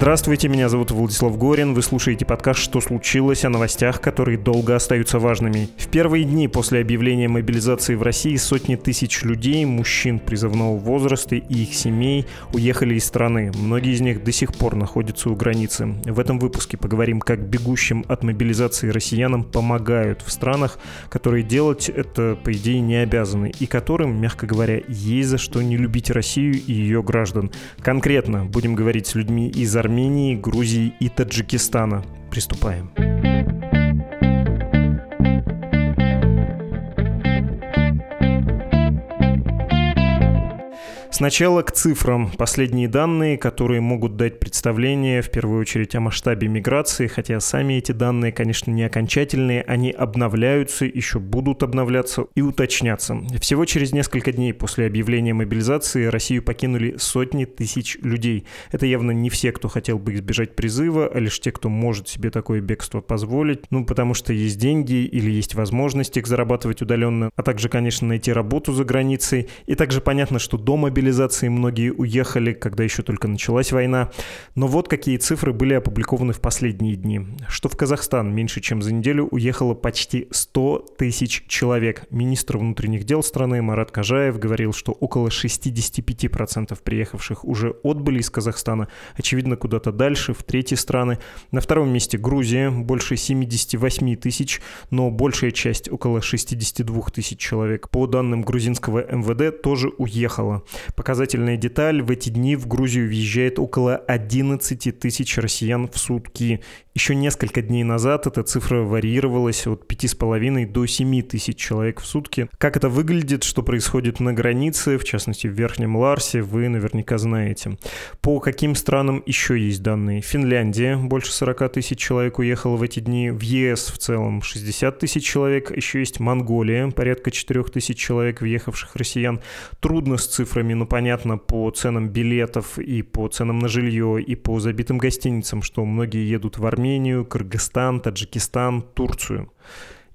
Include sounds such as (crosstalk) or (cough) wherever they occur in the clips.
Здравствуйте, меня зовут Владислав Горин. Вы слушаете подкаст «Что случилось?» о новостях, которые долго остаются важными. В первые дни после объявления мобилизации в России сотни тысяч людей, мужчин призывного возраста и их семей уехали из страны. Многие из них до сих пор находятся у границы. В этом выпуске поговорим, как бегущим от мобилизации россиянам помогают в странах, которые делать это, по идее, не обязаны, и которым, мягко говоря, есть за что не любить Россию и ее граждан. Конкретно будем говорить с людьми из Армении, Армении, Грузии и Таджикистана. Приступаем. Сначала к цифрам. Последние данные, которые могут дать представление в первую очередь о масштабе миграции, хотя сами эти данные, конечно, не окончательные, они обновляются, еще будут обновляться и уточняться. Всего через несколько дней после объявления мобилизации Россию покинули сотни тысяч людей. Это явно не все, кто хотел бы избежать призыва, а лишь те, кто может себе такое бегство позволить, ну, потому что есть деньги или есть возможность их зарабатывать удаленно, а также, конечно, найти работу за границей. И также понятно, что до мобилизации мобилизации многие уехали, когда еще только началась война. Но вот какие цифры были опубликованы в последние дни. Что в Казахстан меньше чем за неделю уехало почти 100 тысяч человек. Министр внутренних дел страны Марат Кажаев говорил, что около 65% приехавших уже отбыли из Казахстана, очевидно, куда-то дальше, в третьи страны. На втором месте Грузия, больше 78 тысяч, но большая часть, около 62 тысяч человек, по данным грузинского МВД, тоже уехала. Показательная деталь, в эти дни в Грузию въезжает около 11 тысяч россиян в сутки. Еще несколько дней назад эта цифра варьировалась от 5,5 до 7 тысяч человек в сутки. Как это выглядит, что происходит на границе, в частности в Верхнем Ларсе, вы наверняка знаете. По каким странам еще есть данные? Финляндия, больше 40 тысяч человек уехало в эти дни. В ЕС в целом 60 тысяч человек. Еще есть Монголия, порядка 4 тысяч человек въехавших россиян. Трудно с цифрами, но понятно по ценам билетов и по ценам на жилье и по забитым гостиницам, что многие едут в Армению, Кыргызстан, Таджикистан, Турцию.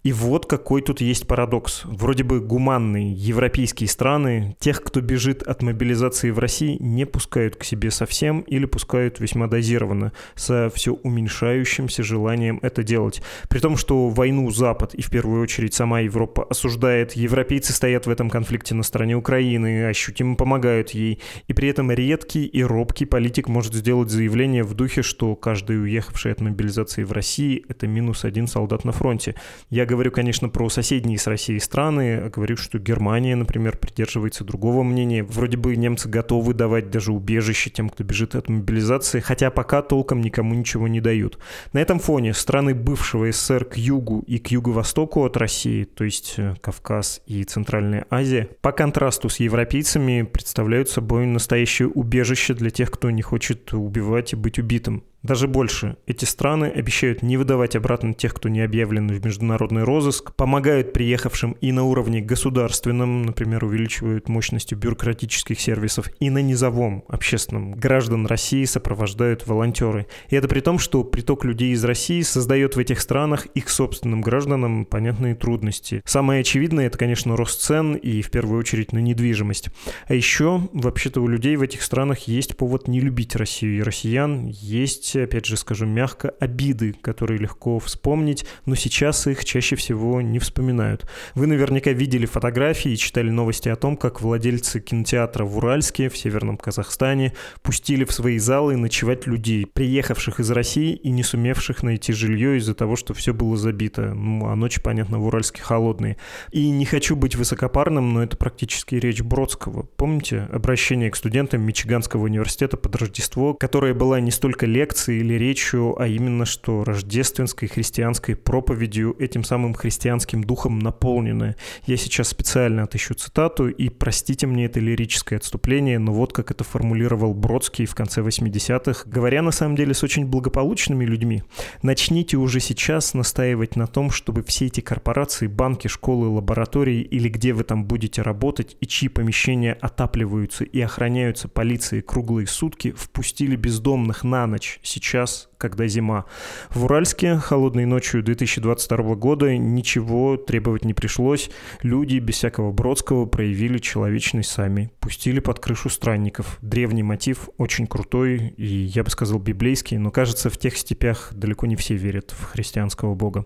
И вот какой тут есть парадокс. Вроде бы гуманные европейские страны, тех, кто бежит от мобилизации в России, не пускают к себе совсем или пускают весьма дозированно, со все уменьшающимся желанием это делать. При том, что войну Запад и в первую очередь сама Европа осуждает, европейцы стоят в этом конфликте на стороне Украины, ощутимо помогают ей, и при этом редкий и робкий политик может сделать заявление в духе, что каждый уехавший от мобилизации в России – это минус один солдат на фронте. Я говорю, конечно, про соседние с Россией страны. Говорю, что Германия, например, придерживается другого мнения. Вроде бы немцы готовы давать даже убежище тем, кто бежит от мобилизации, хотя пока толком никому ничего не дают. На этом фоне страны бывшего СССР к югу и к юго-востоку от России, то есть э, Кавказ и Центральная Азия, по контрасту с европейцами представляют собой настоящее убежище для тех, кто не хочет убивать и быть убитым. Даже больше. Эти страны обещают не выдавать обратно тех, кто не объявлен в международный розыск, помогают приехавшим и на уровне государственном, например, увеличивают мощностью бюрократических сервисов, и на низовом, общественном. Граждан России сопровождают волонтеры. И это при том, что приток людей из России создает в этих странах их собственным гражданам понятные трудности. Самое очевидное – это, конечно, рост цен и, в первую очередь, на недвижимость. А еще, вообще-то, у людей в этих странах есть повод не любить Россию и россиян, есть есть, опять же скажу мягко, обиды, которые легко вспомнить, но сейчас их чаще всего не вспоминают. Вы наверняка видели фотографии и читали новости о том, как владельцы кинотеатра в Уральске, в Северном Казахстане, пустили в свои залы ночевать людей, приехавших из России и не сумевших найти жилье из-за того, что все было забито. Ну, а ночи, понятно, в Уральске холодные. И не хочу быть высокопарным, но это практически речь Бродского. Помните обращение к студентам Мичиганского университета под Рождество, которая была не столько лекцией, лекцией или речью, а именно что рождественской христианской проповедью этим самым христианским духом наполненная. Я сейчас специально отыщу цитату, и простите мне это лирическое отступление, но вот как это формулировал Бродский в конце 80-х, говоря на самом деле с очень благополучными людьми. Начните уже сейчас настаивать на том, чтобы все эти корпорации, банки, школы, лаборатории или где вы там будете работать и чьи помещения отапливаются и охраняются полицией круглые сутки, впустили бездомных на ночь сейчас когда зима. В Уральске холодной ночью 2022 года ничего требовать не пришлось. Люди без всякого Бродского проявили человечность сами. Пустили под крышу странников. Древний мотив, очень крутой и, я бы сказал, библейский, но, кажется, в тех степях далеко не все верят в христианского бога.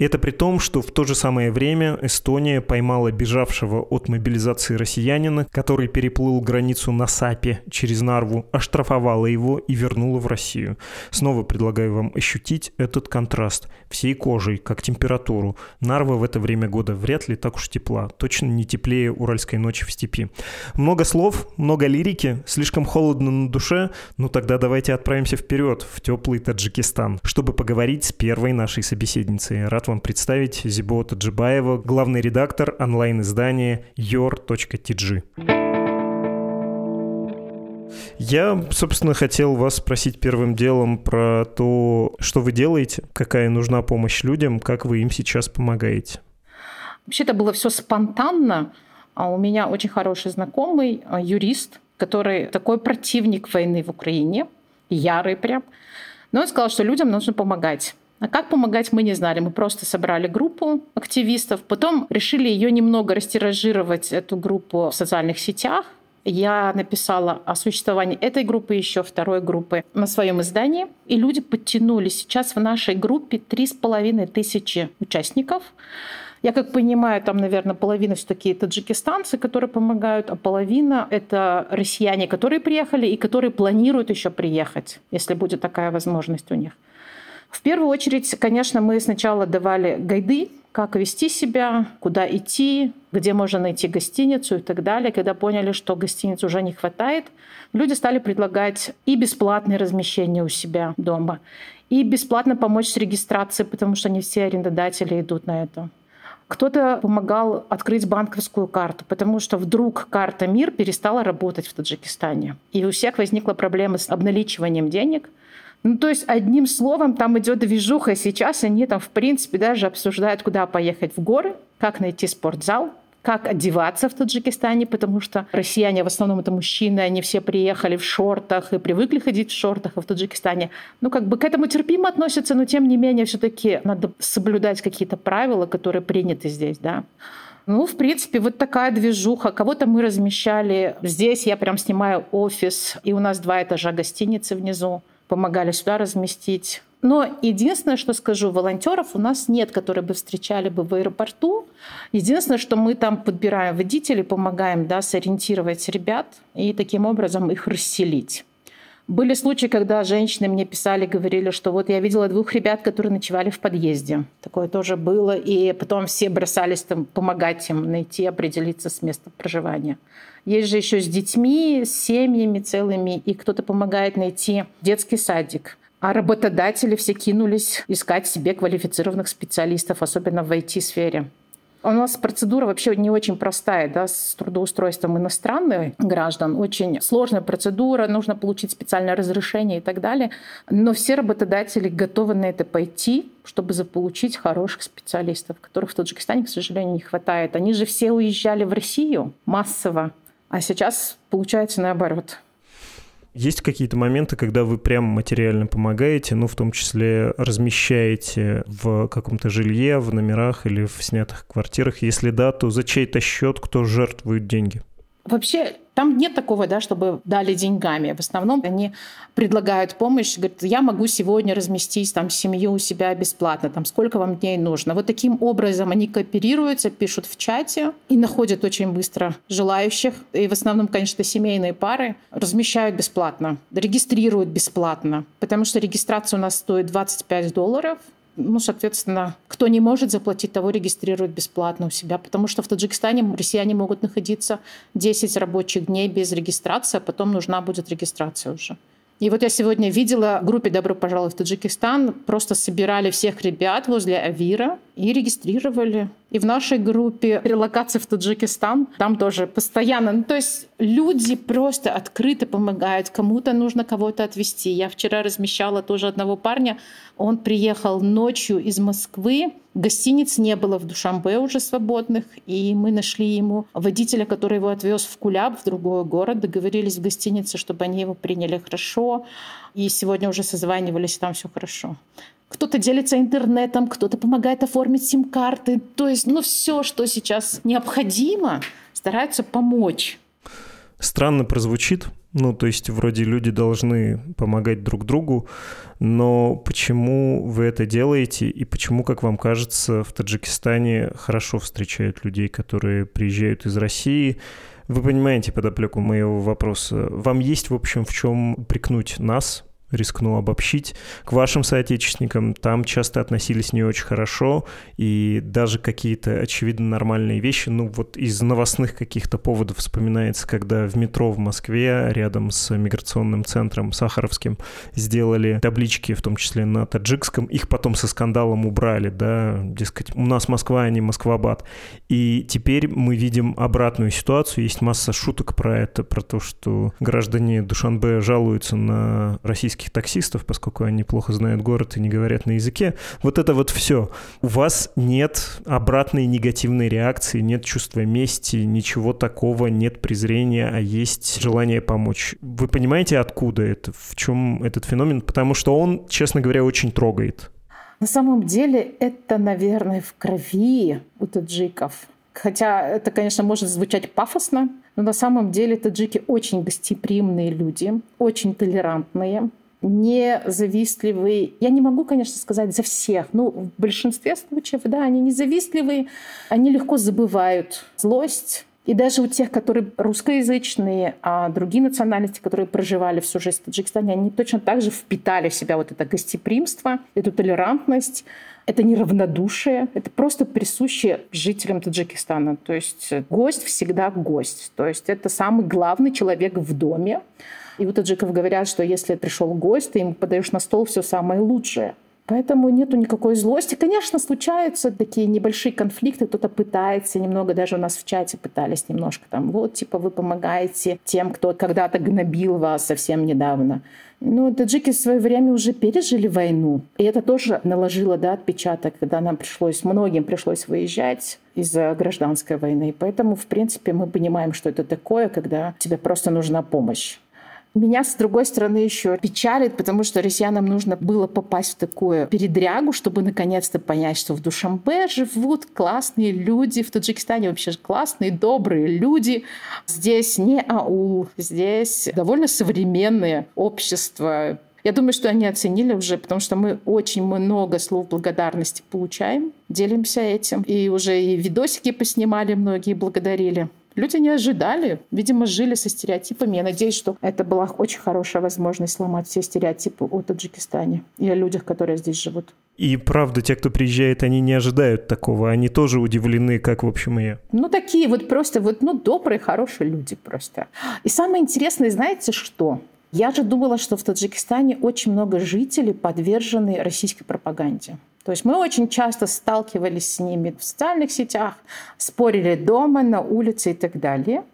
Это при том, что в то же самое время Эстония поймала бежавшего от мобилизации россиянина, который переплыл границу на САПе через Нарву, оштрафовала его и вернула в Россию. Снова предлагаю вам ощутить этот контраст всей кожей, как температуру. Нарва в это время года вряд ли так уж тепла, точно не теплее уральской ночи в степи. Много слов, много лирики, слишком холодно на душе, ну тогда давайте отправимся вперед, в теплый Таджикистан, чтобы поговорить с первой нашей собеседницей. Рад вам представить Зибо Таджибаева, главный редактор онлайн-издания your.tg. Я, собственно, хотел вас спросить первым делом про то, что вы делаете, какая нужна помощь людям, как вы им сейчас помогаете. Вообще это было все спонтанно. А у меня очень хороший знакомый, а, юрист, который такой противник войны в Украине, ярый прям. Но он сказал, что людям нужно помогать. А как помогать, мы не знали. Мы просто собрали группу активистов, потом решили ее немного растиражировать, эту группу в социальных сетях, я написала о существовании этой группы, еще второй группы на своем издании. И люди подтянулись. Сейчас в нашей группе три с половиной тысячи участников. Я как понимаю, там, наверное, половина все-таки таджикистанцы, которые помогают, а половина — это россияне, которые приехали и которые планируют еще приехать, если будет такая возможность у них. В первую очередь, конечно, мы сначала давали гайды, как вести себя, куда идти, где можно найти гостиницу и так далее. Когда поняли, что гостиниц уже не хватает, люди стали предлагать и бесплатное размещение у себя дома, и бесплатно помочь с регистрацией, потому что не все арендодатели идут на это. Кто-то помогал открыть банковскую карту, потому что вдруг карта МИР перестала работать в Таджикистане. И у всех возникла проблема с обналичиванием денег – ну, то есть, одним словом, там идет движуха. Сейчас они там, в принципе, даже обсуждают, куда поехать в горы, как найти спортзал, как одеваться в Таджикистане, потому что россияне в основном это мужчины, они все приехали в шортах и привыкли ходить в шортах, а в Таджикистане, ну, как бы к этому терпимо относятся, но тем не менее все-таки надо соблюдать какие-то правила, которые приняты здесь, да. Ну, в принципе, вот такая движуха. Кого-то мы размещали. Здесь я прям снимаю офис, и у нас два этажа гостиницы внизу помогали сюда разместить. Но единственное, что скажу, волонтеров у нас нет, которые бы встречали бы в аэропорту. Единственное, что мы там подбираем водителей, помогаем да, сориентировать ребят и таким образом их расселить. Были случаи, когда женщины мне писали, говорили, что вот я видела двух ребят, которые ночевали в подъезде. Такое тоже было. И потом все бросались там помогать им найти, определиться с местом проживания. Есть же еще с детьми, с семьями целыми, и кто-то помогает найти детский садик. А работодатели все кинулись искать себе квалифицированных специалистов, особенно в IT-сфере. У нас процедура вообще не очень простая, да, с трудоустройством иностранных граждан. Очень сложная процедура, нужно получить специальное разрешение и так далее. Но все работодатели готовы на это пойти, чтобы заполучить хороших специалистов, которых в Таджикистане, к сожалению, не хватает. Они же все уезжали в Россию массово. А сейчас получается наоборот. Есть какие-то моменты, когда вы прямо материально помогаете, ну, в том числе размещаете в каком-то жилье, в номерах или в снятых квартирах? Если да, то за чей-то счет кто жертвует деньги? Вообще там нет такого, да, чтобы дали деньгами. В основном они предлагают помощь, говорят, я могу сегодня разместить там семью у себя бесплатно, там сколько вам дней нужно. Вот таким образом они кооперируются, пишут в чате и находят очень быстро желающих. И в основном, конечно, семейные пары размещают бесплатно, регистрируют бесплатно, потому что регистрация у нас стоит 25 долларов, ну, соответственно, кто не может заплатить, того регистрируют бесплатно у себя, потому что в Таджикистане россияне могут находиться 10 рабочих дней без регистрации, а потом нужна будет регистрация уже. И вот я сегодня видела в группе «Добро пожаловать в Таджикистан» просто собирали всех ребят возле Авира и регистрировали. И в нашей группе релокации в Таджикистан там тоже постоянно. Ну, то есть люди просто открыто помогают. Кому-то нужно кого-то отвезти. Я вчера размещала тоже одного парня. Он приехал ночью из Москвы. Гостиниц не было в Душамбе уже свободных. И мы нашли ему водителя, который его отвез в Куляб, в другой город. Договорились в гостинице, чтобы они его приняли хорошо. И сегодня уже созванивались, там все хорошо кто-то делится интернетом, кто-то помогает оформить сим-карты. То есть, ну, все, что сейчас необходимо, стараются помочь. Странно прозвучит, ну, то есть вроде люди должны помогать друг другу, но почему вы это делаете и почему, как вам кажется, в Таджикистане хорошо встречают людей, которые приезжают из России? Вы понимаете подоплеку моего вопроса. Вам есть, в общем, в чем прикнуть нас, рискну обобщить, к вашим соотечественникам там часто относились не очень хорошо, и даже какие-то очевидно нормальные вещи, ну вот из новостных каких-то поводов вспоминается, когда в метро в Москве рядом с миграционным центром Сахаровским сделали таблички, в том числе на таджикском, их потом со скандалом убрали, да, дескать, у нас Москва, а не Москвабад. И теперь мы видим обратную ситуацию, есть масса шуток про это, про то, что граждане Душанбе жалуются на российский российских таксистов, поскольку они плохо знают город и не говорят на языке. Вот это вот все. У вас нет обратной негативной реакции, нет чувства мести, ничего такого, нет презрения, а есть желание помочь. Вы понимаете, откуда это, в чем этот феномен? Потому что он, честно говоря, очень трогает. На самом деле это, наверное, в крови у таджиков. Хотя это, конечно, может звучать пафосно, но на самом деле таджики очень гостеприимные люди, очень толерантные не завистливые. Я не могу, конечно, сказать за всех, но в большинстве случаев, да, они не завистливые, они легко забывают злость, и даже у тех, которые русскоязычные, а другие национальности, которые проживали всю жизнь в Таджикистане, они точно так же впитали в себя вот это гостеприимство, эту толерантность, это неравнодушие, это просто присуще жителям Таджикистана. То есть гость всегда гость. То есть это самый главный человек в доме. И вот таджиков говорят, что если пришел гость, ты ему подаешь на стол все самое лучшее. Поэтому нету никакой злости. Конечно, случаются такие небольшие конфликты, кто-то пытается немного, даже у нас в чате пытались немножко там, вот, типа, вы помогаете тем, кто когда-то гнобил вас совсем недавно. Но таджики в свое время уже пережили войну. И это тоже наложило да, отпечаток, когда нам пришлось, многим пришлось выезжать из-за гражданской войны. Поэтому, в принципе, мы понимаем, что это такое, когда тебе просто нужна помощь. Меня, с другой стороны, еще печалит, потому что россиянам нужно было попасть в такую передрягу, чтобы наконец-то понять, что в Душамбе живут классные люди, в Таджикистане вообще классные, добрые люди. Здесь не аул, здесь довольно современное общество, я думаю, что они оценили уже, потому что мы очень много слов благодарности получаем, делимся этим. И уже и видосики поснимали, многие благодарили. Люди не ожидали, видимо, жили со стереотипами. Я надеюсь, что это была очень хорошая возможность сломать все стереотипы о Таджикистане и о людях, которые здесь живут. И правда, те, кто приезжает, они не ожидают такого. Они тоже удивлены, как, в общем, и я. Ну, такие вот просто вот, ну, добрые, хорошие люди просто. И самое интересное, знаете что? Я же думала, что в Таджикистане очень много жителей подвержены российской пропаганде. То есть мы очень часто сталкивались с ними в социальных сетях, спорили дома, на улице и так далее.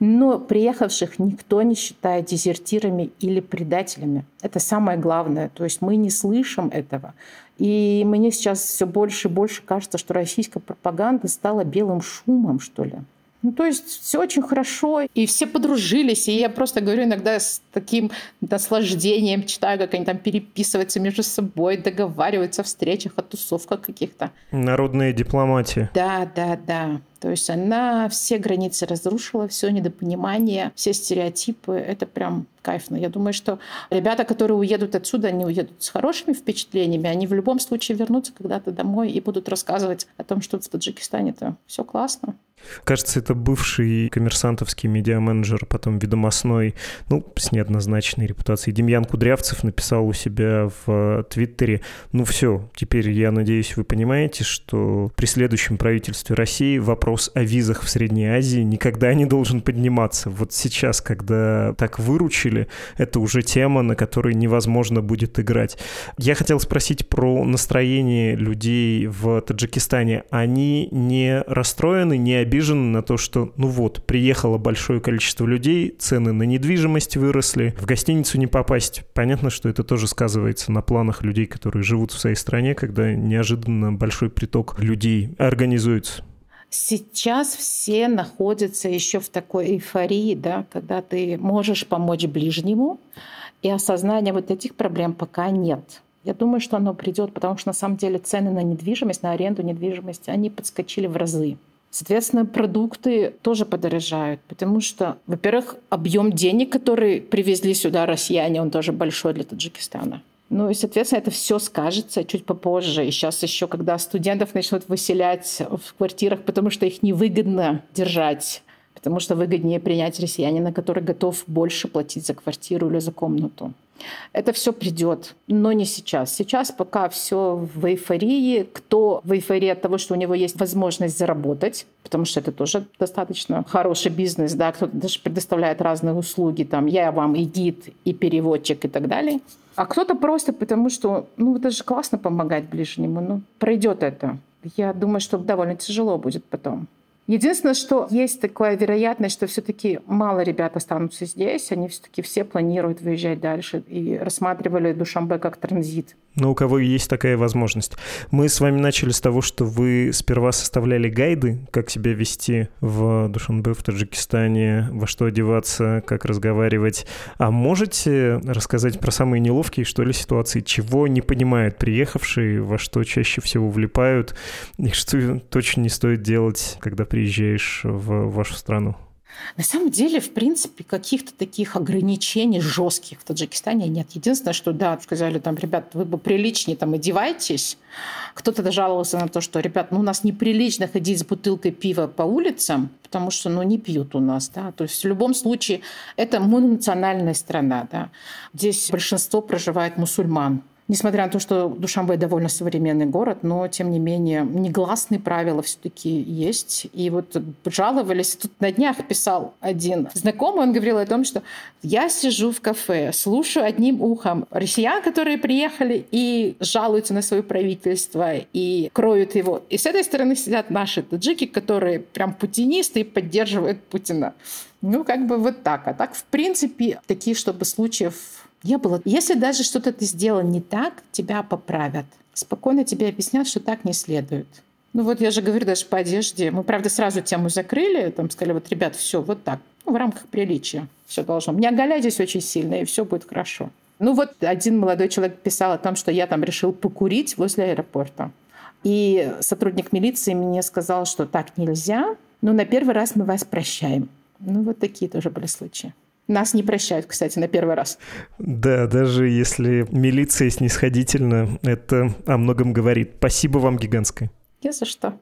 Но приехавших никто не считает дезертирами или предателями. Это самое главное. То есть мы не слышим этого. И мне сейчас все больше и больше кажется, что российская пропаганда стала белым шумом, что ли. Ну, то есть все очень хорошо, и все подружились. И я просто говорю иногда с таким наслаждением, читаю, как они там переписываются между собой, договариваются о встречах, о тусовках каких-то. Народная дипломатия. Да, да, да. То есть она все границы разрушила, все недопонимание, все стереотипы. Это прям кайфно. Я думаю, что ребята, которые уедут отсюда, они уедут с хорошими впечатлениями. Они в любом случае вернутся когда-то домой и будут рассказывать о том, что в Таджикистане-то все классно. Кажется, это бывший коммерсантовский медиаменеджер, потом ведомостной, ну, с неоднозначной репутацией. Демьян Кудрявцев написал у себя в Твиттере, ну все, теперь, я надеюсь, вы понимаете, что при следующем правительстве России вопрос о визах в Средней Азии никогда не должен подниматься. Вот сейчас, когда так выручили, это уже тема, на которой невозможно будет играть. Я хотел спросить про настроение людей в Таджикистане. Они не расстроены, не обижены на то, что, ну вот, приехало большое количество людей, цены на недвижимость выросли, в гостиницу не попасть. Понятно, что это тоже сказывается на планах людей, которые живут в своей стране, когда неожиданно большой приток людей организуется. Сейчас все находятся еще в такой эйфории, да, когда ты можешь помочь ближнему, и осознания вот этих проблем пока нет. Я думаю, что оно придет, потому что на самом деле цены на недвижимость, на аренду недвижимости, они подскочили в разы. Соответственно, продукты тоже подорожают, потому что, во-первых, объем денег, который привезли сюда россияне, он тоже большой для Таджикистана. Ну и, соответственно, это все скажется чуть попозже. И сейчас еще, когда студентов начнут выселять в квартирах, потому что их невыгодно держать, потому что выгоднее принять россиянина, который готов больше платить за квартиру или за комнату. Это все придет, но не сейчас. Сейчас пока все в эйфории. Кто в эйфории от того, что у него есть возможность заработать, потому что это тоже достаточно хороший бизнес, да, кто-то даже предоставляет разные услуги, там, я вам и гид, и переводчик и так далее. А кто-то просто потому, что, ну, это же классно помогать ближнему, ну, пройдет это. Я думаю, что довольно тяжело будет потом. Единственное, что есть такая вероятность, что все-таки мало ребят останутся здесь, они все-таки все планируют выезжать дальше и рассматривали Душамбе как транзит. Но у кого есть такая возможность. Мы с вами начали с того, что вы сперва составляли гайды, как себя вести в Душанбе, в Таджикистане, во что одеваться, как разговаривать. А можете рассказать про самые неловкие, что ли, ситуации, чего не понимают приехавшие, во что чаще всего влипают, и что точно не стоит делать, когда приезжаешь в вашу страну? На самом деле, в принципе, каких-то таких ограничений жестких в Таджикистане нет. Единственное, что, да, сказали там, ребят, вы бы приличнее там одевайтесь. Кто-то дожаловался на то, что, ребят, ну у нас неприлично ходить с бутылкой пива по улицам, потому что, ну, не пьют у нас, да. То есть в любом случае это мононациональная страна, да. Здесь большинство проживает мусульман. Несмотря на то, что Душамбе довольно современный город, но, тем не менее, негласные правила все-таки есть. И вот жаловались, тут на днях писал один знакомый, он говорил о том, что я сижу в кафе, слушаю одним ухом россиян, которые приехали и жалуются на свое правительство и кроют его. И с этой стороны сидят наши таджики, которые прям путинисты и поддерживают Путина. Ну, как бы вот так. А так, в принципе, таких, чтобы случаев не было. Если даже что-то ты сделал не так, тебя поправят. Спокойно тебе объяснят, что так не следует. Ну вот я же говорю даже по одежде. Мы, правда, сразу тему закрыли, там сказали, вот, ребят, все, вот так. Ну, в рамках приличия все должно. Не оголяйтесь очень сильно, и все будет хорошо. Ну вот один молодой человек писал о том, что я там решил покурить возле аэропорта. И сотрудник милиции мне сказал, что так нельзя, но на первый раз мы вас прощаем. Ну вот такие тоже были случаи. Нас не прощают, кстати, на первый раз. Да, даже если милиция снисходительна, это о многом говорит. Спасибо вам гигантское. Не за что.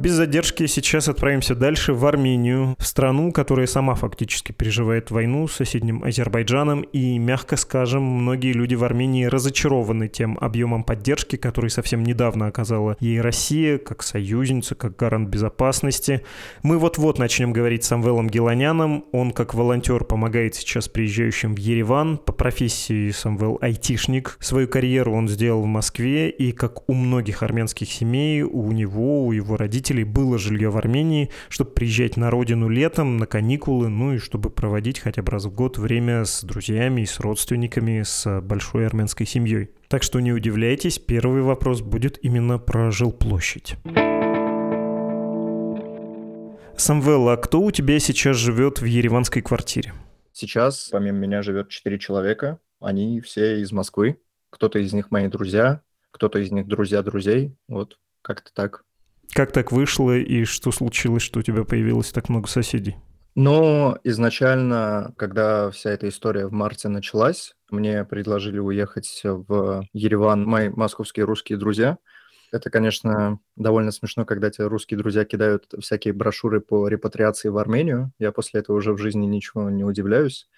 Без задержки сейчас отправимся дальше в Армению, в страну, которая сама фактически переживает войну с соседним Азербайджаном, и, мягко скажем, многие люди в Армении разочарованы тем объемом поддержки, который совсем недавно оказала ей Россия, как союзница, как гарант безопасности. Мы вот-вот начнем говорить с Самвелом Геланяном. Он, как волонтер, помогает сейчас приезжающим в Ереван. По профессии Самвел айтишник. Свою карьеру он сделал в Москве, и, как у многих армянских семей, у него, у его родителей родителей было жилье в Армении, чтобы приезжать на родину летом, на каникулы, ну и чтобы проводить хотя бы раз в год время с друзьями и с родственниками, с большой армянской семьей. Так что не удивляйтесь, первый вопрос будет именно про жилплощадь. Самвел, а кто у тебя сейчас живет в ереванской квартире? Сейчас помимо меня живет четыре человека. Они все из Москвы. Кто-то из них мои друзья, кто-то из них друзья друзей. Вот как-то так. Как так вышло и что случилось, что у тебя появилось так много соседей? Но изначально, когда вся эта история в марте началась, мне предложили уехать в Ереван мои московские русские друзья. Это, конечно, довольно смешно, когда тебе русские друзья кидают всякие брошюры по репатриации в Армению. Я после этого уже в жизни ничего не удивляюсь.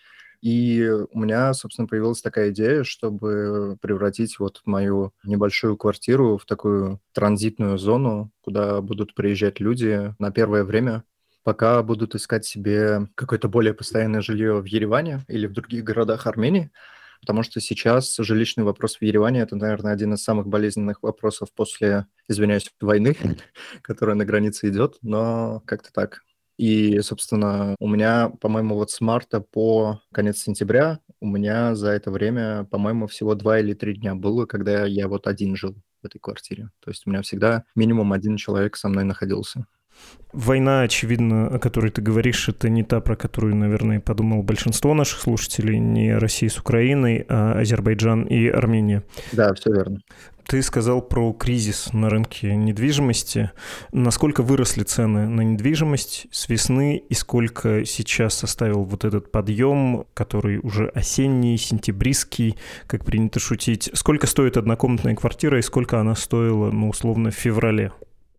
И у меня, собственно, появилась такая идея, чтобы превратить вот мою небольшую квартиру в такую транзитную зону, куда будут приезжать люди на первое время, пока будут искать себе какое-то более постоянное жилье в Ереване или в других городах Армении, потому что сейчас жилищный вопрос в Ереване – это, наверное, один из самых болезненных вопросов после, извиняюсь, войны, (laughs) которая на границе идет, но как-то так. И, собственно, у меня, по-моему, вот с марта по конец сентября у меня за это время, по-моему, всего два или три дня было, когда я вот один жил в этой квартире. То есть у меня всегда минимум один человек со мной находился. Война, очевидно, о которой ты говоришь, это не та, про которую, наверное, подумал большинство наших слушателей, не Россия с Украиной, а Азербайджан и Армения. Да, все верно. Ты сказал про кризис на рынке недвижимости. Насколько выросли цены на недвижимость с весны и сколько сейчас составил вот этот подъем, который уже осенний, сентябристский, как принято шутить? Сколько стоит однокомнатная квартира и сколько она стоила, ну, условно, в феврале?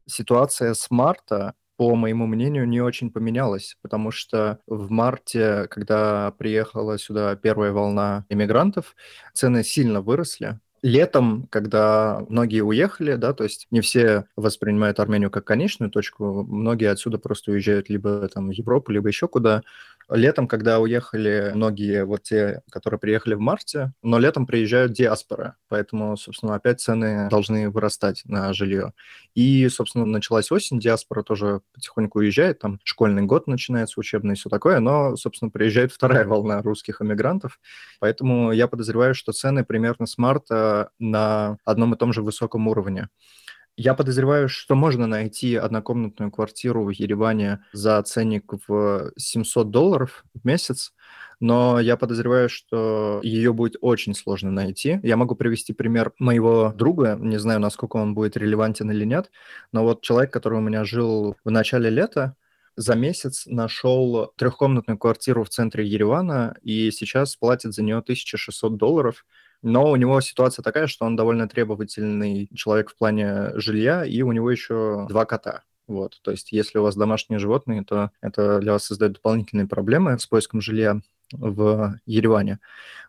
Ситуация с марта по моему мнению, не очень поменялась, потому что в марте, когда приехала сюда первая волна иммигрантов, цены сильно выросли, летом, когда многие уехали, да, то есть не все воспринимают Армению как конечную точку, многие отсюда просто уезжают либо там в Европу, либо еще куда, Летом, когда уехали многие, вот те, которые приехали в марте, но летом приезжают диаспоры, поэтому, собственно, опять цены должны вырастать на жилье. И, собственно, началась осень, диаспора тоже потихоньку уезжает, там школьный год начинается, учебный и все такое, но, собственно, приезжает вторая волна русских эмигрантов, поэтому я подозреваю, что цены примерно с марта на одном и том же высоком уровне. Я подозреваю, что можно найти однокомнатную квартиру в Ереване за ценник в 700 долларов в месяц, но я подозреваю, что ее будет очень сложно найти. Я могу привести пример моего друга, не знаю, насколько он будет релевантен или нет, но вот человек, который у меня жил в начале лета, за месяц нашел трехкомнатную квартиру в центре Еревана и сейчас платит за нее 1600 долларов – но у него ситуация такая, что он довольно требовательный человек в плане жилья, и у него еще два кота. Вот, то есть если у вас домашние животные, то это для вас создает дополнительные проблемы с поиском жилья в Ереване.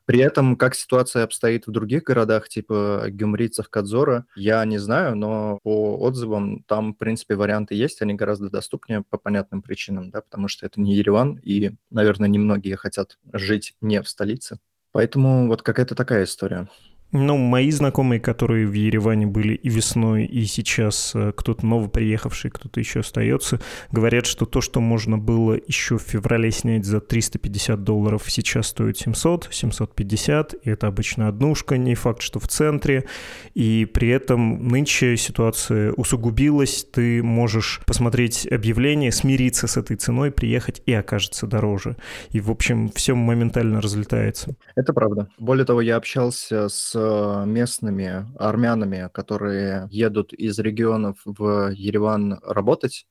При этом, как ситуация обстоит в других городах, типа Гюмрицев, Кадзора, я не знаю, но по отзывам там, в принципе, варианты есть, они гораздо доступнее по понятным причинам, да, потому что это не Ереван, и, наверное, немногие хотят жить не в столице. Поэтому вот какая-то такая история. Ну, мои знакомые, которые в Ереване были и весной, и сейчас э, кто-то новоприехавший, кто-то еще остается, говорят, что то, что можно было еще в феврале снять за 350 долларов, сейчас стоит 700, 750, и это обычно однушка, не факт, что в центре, и при этом нынче ситуация усугубилась, ты можешь посмотреть объявление, смириться с этой ценой, приехать и окажется дороже. И, в общем, все моментально разлетается. Это правда. Более того, я общался с местными армянами, которые едут из регионов в Ереван работать,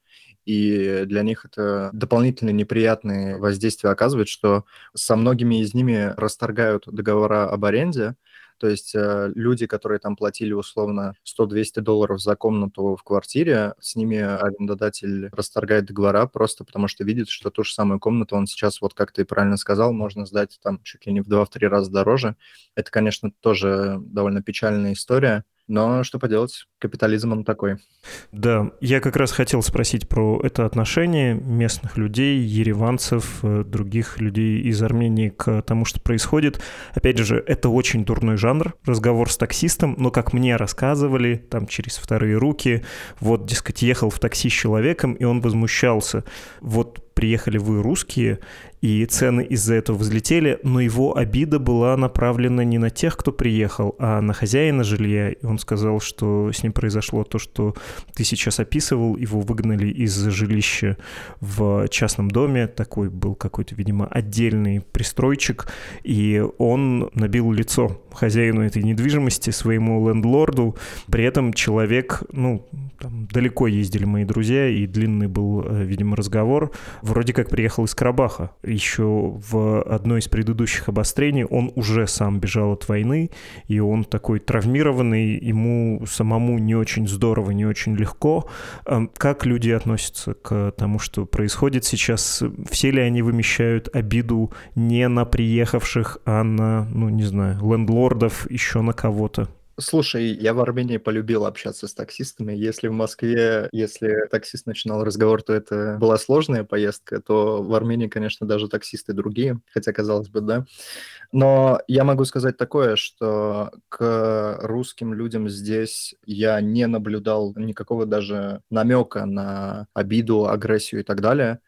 и для них это дополнительно неприятные воздействия оказывает, что со многими из ними расторгают договора об аренде, то есть э, люди, которые там платили условно 100-200 долларов за комнату в квартире, с ними арендодатель расторгает договора просто потому, что видит, что ту же самую комнату он сейчас, вот как ты правильно сказал, можно сдать там чуть ли не в 2-3 раза дороже. Это, конечно, тоже довольно печальная история. Но что поделать, капитализм он такой. Да, я как раз хотел спросить про это отношение местных людей, ереванцев, э, других людей из Армении к тому, что происходит. Опять же, это очень дурной жанр, разговор с таксистом, но как мне рассказывали, там через вторые руки, вот, дескать, ехал в такси с человеком, и он возмущался. Вот приехали вы русские, и цены из-за этого взлетели, но его обида была направлена не на тех, кто приехал, а на хозяина жилья. И он сказал, что с ним произошло то, что ты сейчас описывал, его выгнали из жилища в частном доме, такой был какой-то, видимо, отдельный пристройчик, и он набил лицо хозяину этой недвижимости, своему лендлорду. При этом человек, ну, там далеко ездили мои друзья, и длинный был, э, видимо, разговор, вроде как приехал из Карабаха, еще в одной из предыдущих обострений он уже сам бежал от войны, и он такой травмированный, ему самому не очень здорово, не очень легко. Эм, как люди относятся к тому, что происходит сейчас? Все ли они вымещают обиду не на приехавших, а на, ну, не знаю, лендлордов, еще на кого-то? Слушай, я в Армении полюбил общаться с таксистами. Если в Москве, если таксист начинал разговор, то это была сложная поездка, то в Армении, конечно, даже таксисты другие, хотя, казалось бы, да. Но я могу сказать такое, что к русским людям здесь я не наблюдал никакого даже намека на обиду, агрессию и так далее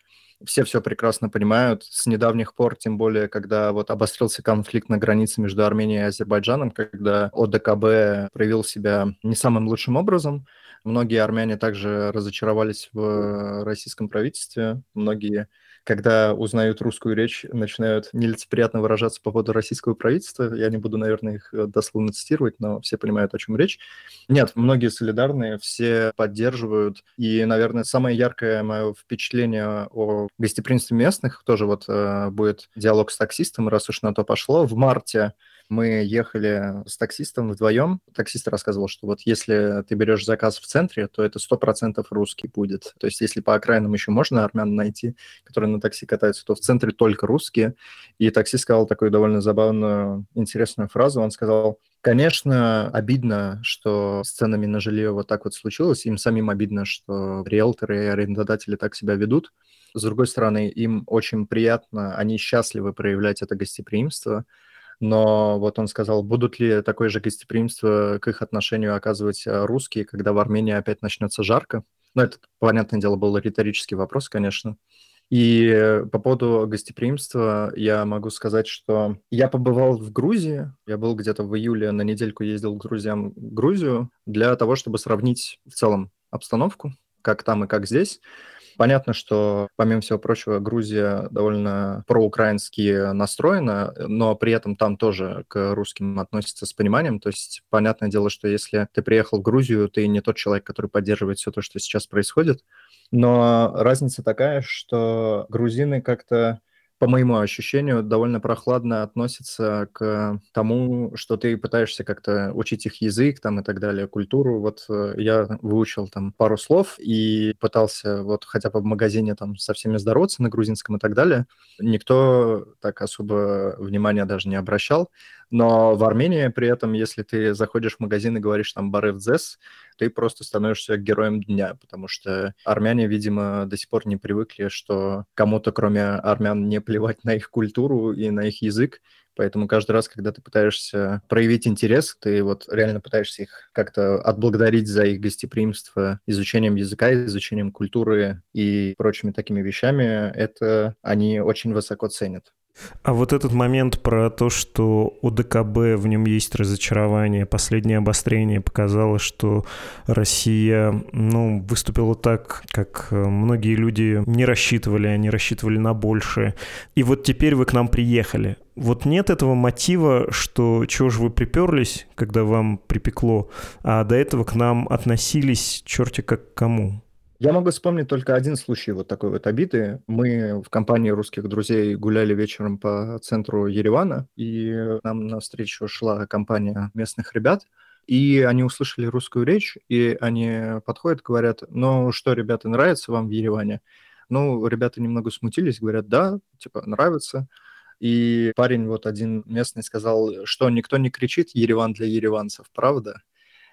все все прекрасно понимают. С недавних пор, тем более, когда вот обострился конфликт на границе между Арменией и Азербайджаном, когда ОДКБ проявил себя не самым лучшим образом, многие армяне также разочаровались в российском правительстве, многие когда узнают русскую речь, начинают нелицеприятно выражаться по поводу российского правительства. Я не буду, наверное, их э, дословно цитировать, но все понимают, о чем речь. Нет, многие солидарные, все поддерживают. И, наверное, самое яркое мое впечатление о гостеприимстве местных, тоже вот э, будет диалог с таксистом, раз уж на то пошло. В марте мы ехали с таксистом вдвоем. Таксист рассказывал, что вот если ты берешь заказ в центре, то это 100% русский будет. То есть если по окраинам еще можно армян найти, которые на такси катаются, то в центре только русские. И таксист сказал такую довольно забавную, интересную фразу. Он сказал, Конечно, обидно, что с ценами на жилье вот так вот случилось. Им самим обидно, что риэлторы и арендодатели так себя ведут. С другой стороны, им очень приятно, они счастливы проявлять это гостеприимство но вот он сказал, будут ли такое же гостеприимство к их отношению оказывать э, русские, когда в Армении опять начнется жарко? Ну, это, понятное дело, был риторический вопрос, конечно. И по поводу гостеприимства я могу сказать, что я побывал в Грузии, я был где-то в июле, на недельку ездил к друзьям в Грузию для того, чтобы сравнить в целом обстановку, как там и как здесь. Понятно, что, помимо всего прочего, Грузия довольно проукраински настроена, но при этом там тоже к русским относятся с пониманием. То есть, понятное дело, что если ты приехал в Грузию, ты не тот человек, который поддерживает все то, что сейчас происходит. Но разница такая, что грузины как-то по моему ощущению, довольно прохладно относятся к тому, что ты пытаешься как-то учить их язык там и так далее, культуру. Вот э, я выучил там пару слов и пытался вот хотя бы в магазине там со всеми здороваться на грузинском и так далее. Никто так особо внимания даже не обращал. Но в Армении при этом, если ты заходишь в магазин и говоришь там «баревдзес», ты просто становишься героем дня, потому что армяне, видимо, до сих пор не привыкли, что кому-то, кроме армян, не плевать на их культуру и на их язык, Поэтому каждый раз, когда ты пытаешься проявить интерес, ты вот реально пытаешься их как-то отблагодарить за их гостеприимство изучением языка, изучением культуры и прочими такими вещами, это они очень высоко ценят. А вот этот момент про то, что у ДКБ в нем есть разочарование, последнее обострение показало, что Россия ну, выступила так, как э, многие люди не рассчитывали, они рассчитывали на большее. И вот теперь вы к нам приехали. Вот нет этого мотива, что чего же вы приперлись, когда вам припекло, а до этого к нам относились черти как к кому? Я могу вспомнить только один случай вот такой вот обиды. Мы в компании русских друзей гуляли вечером по центру Еревана, и нам навстречу шла компания местных ребят, и они услышали русскую речь, и они подходят, говорят, ну что, ребята, нравится вам в Ереване? Ну, ребята немного смутились, говорят, да, типа, нравится. И парень вот один местный сказал, что никто не кричит «Ереван для ереванцев», правда?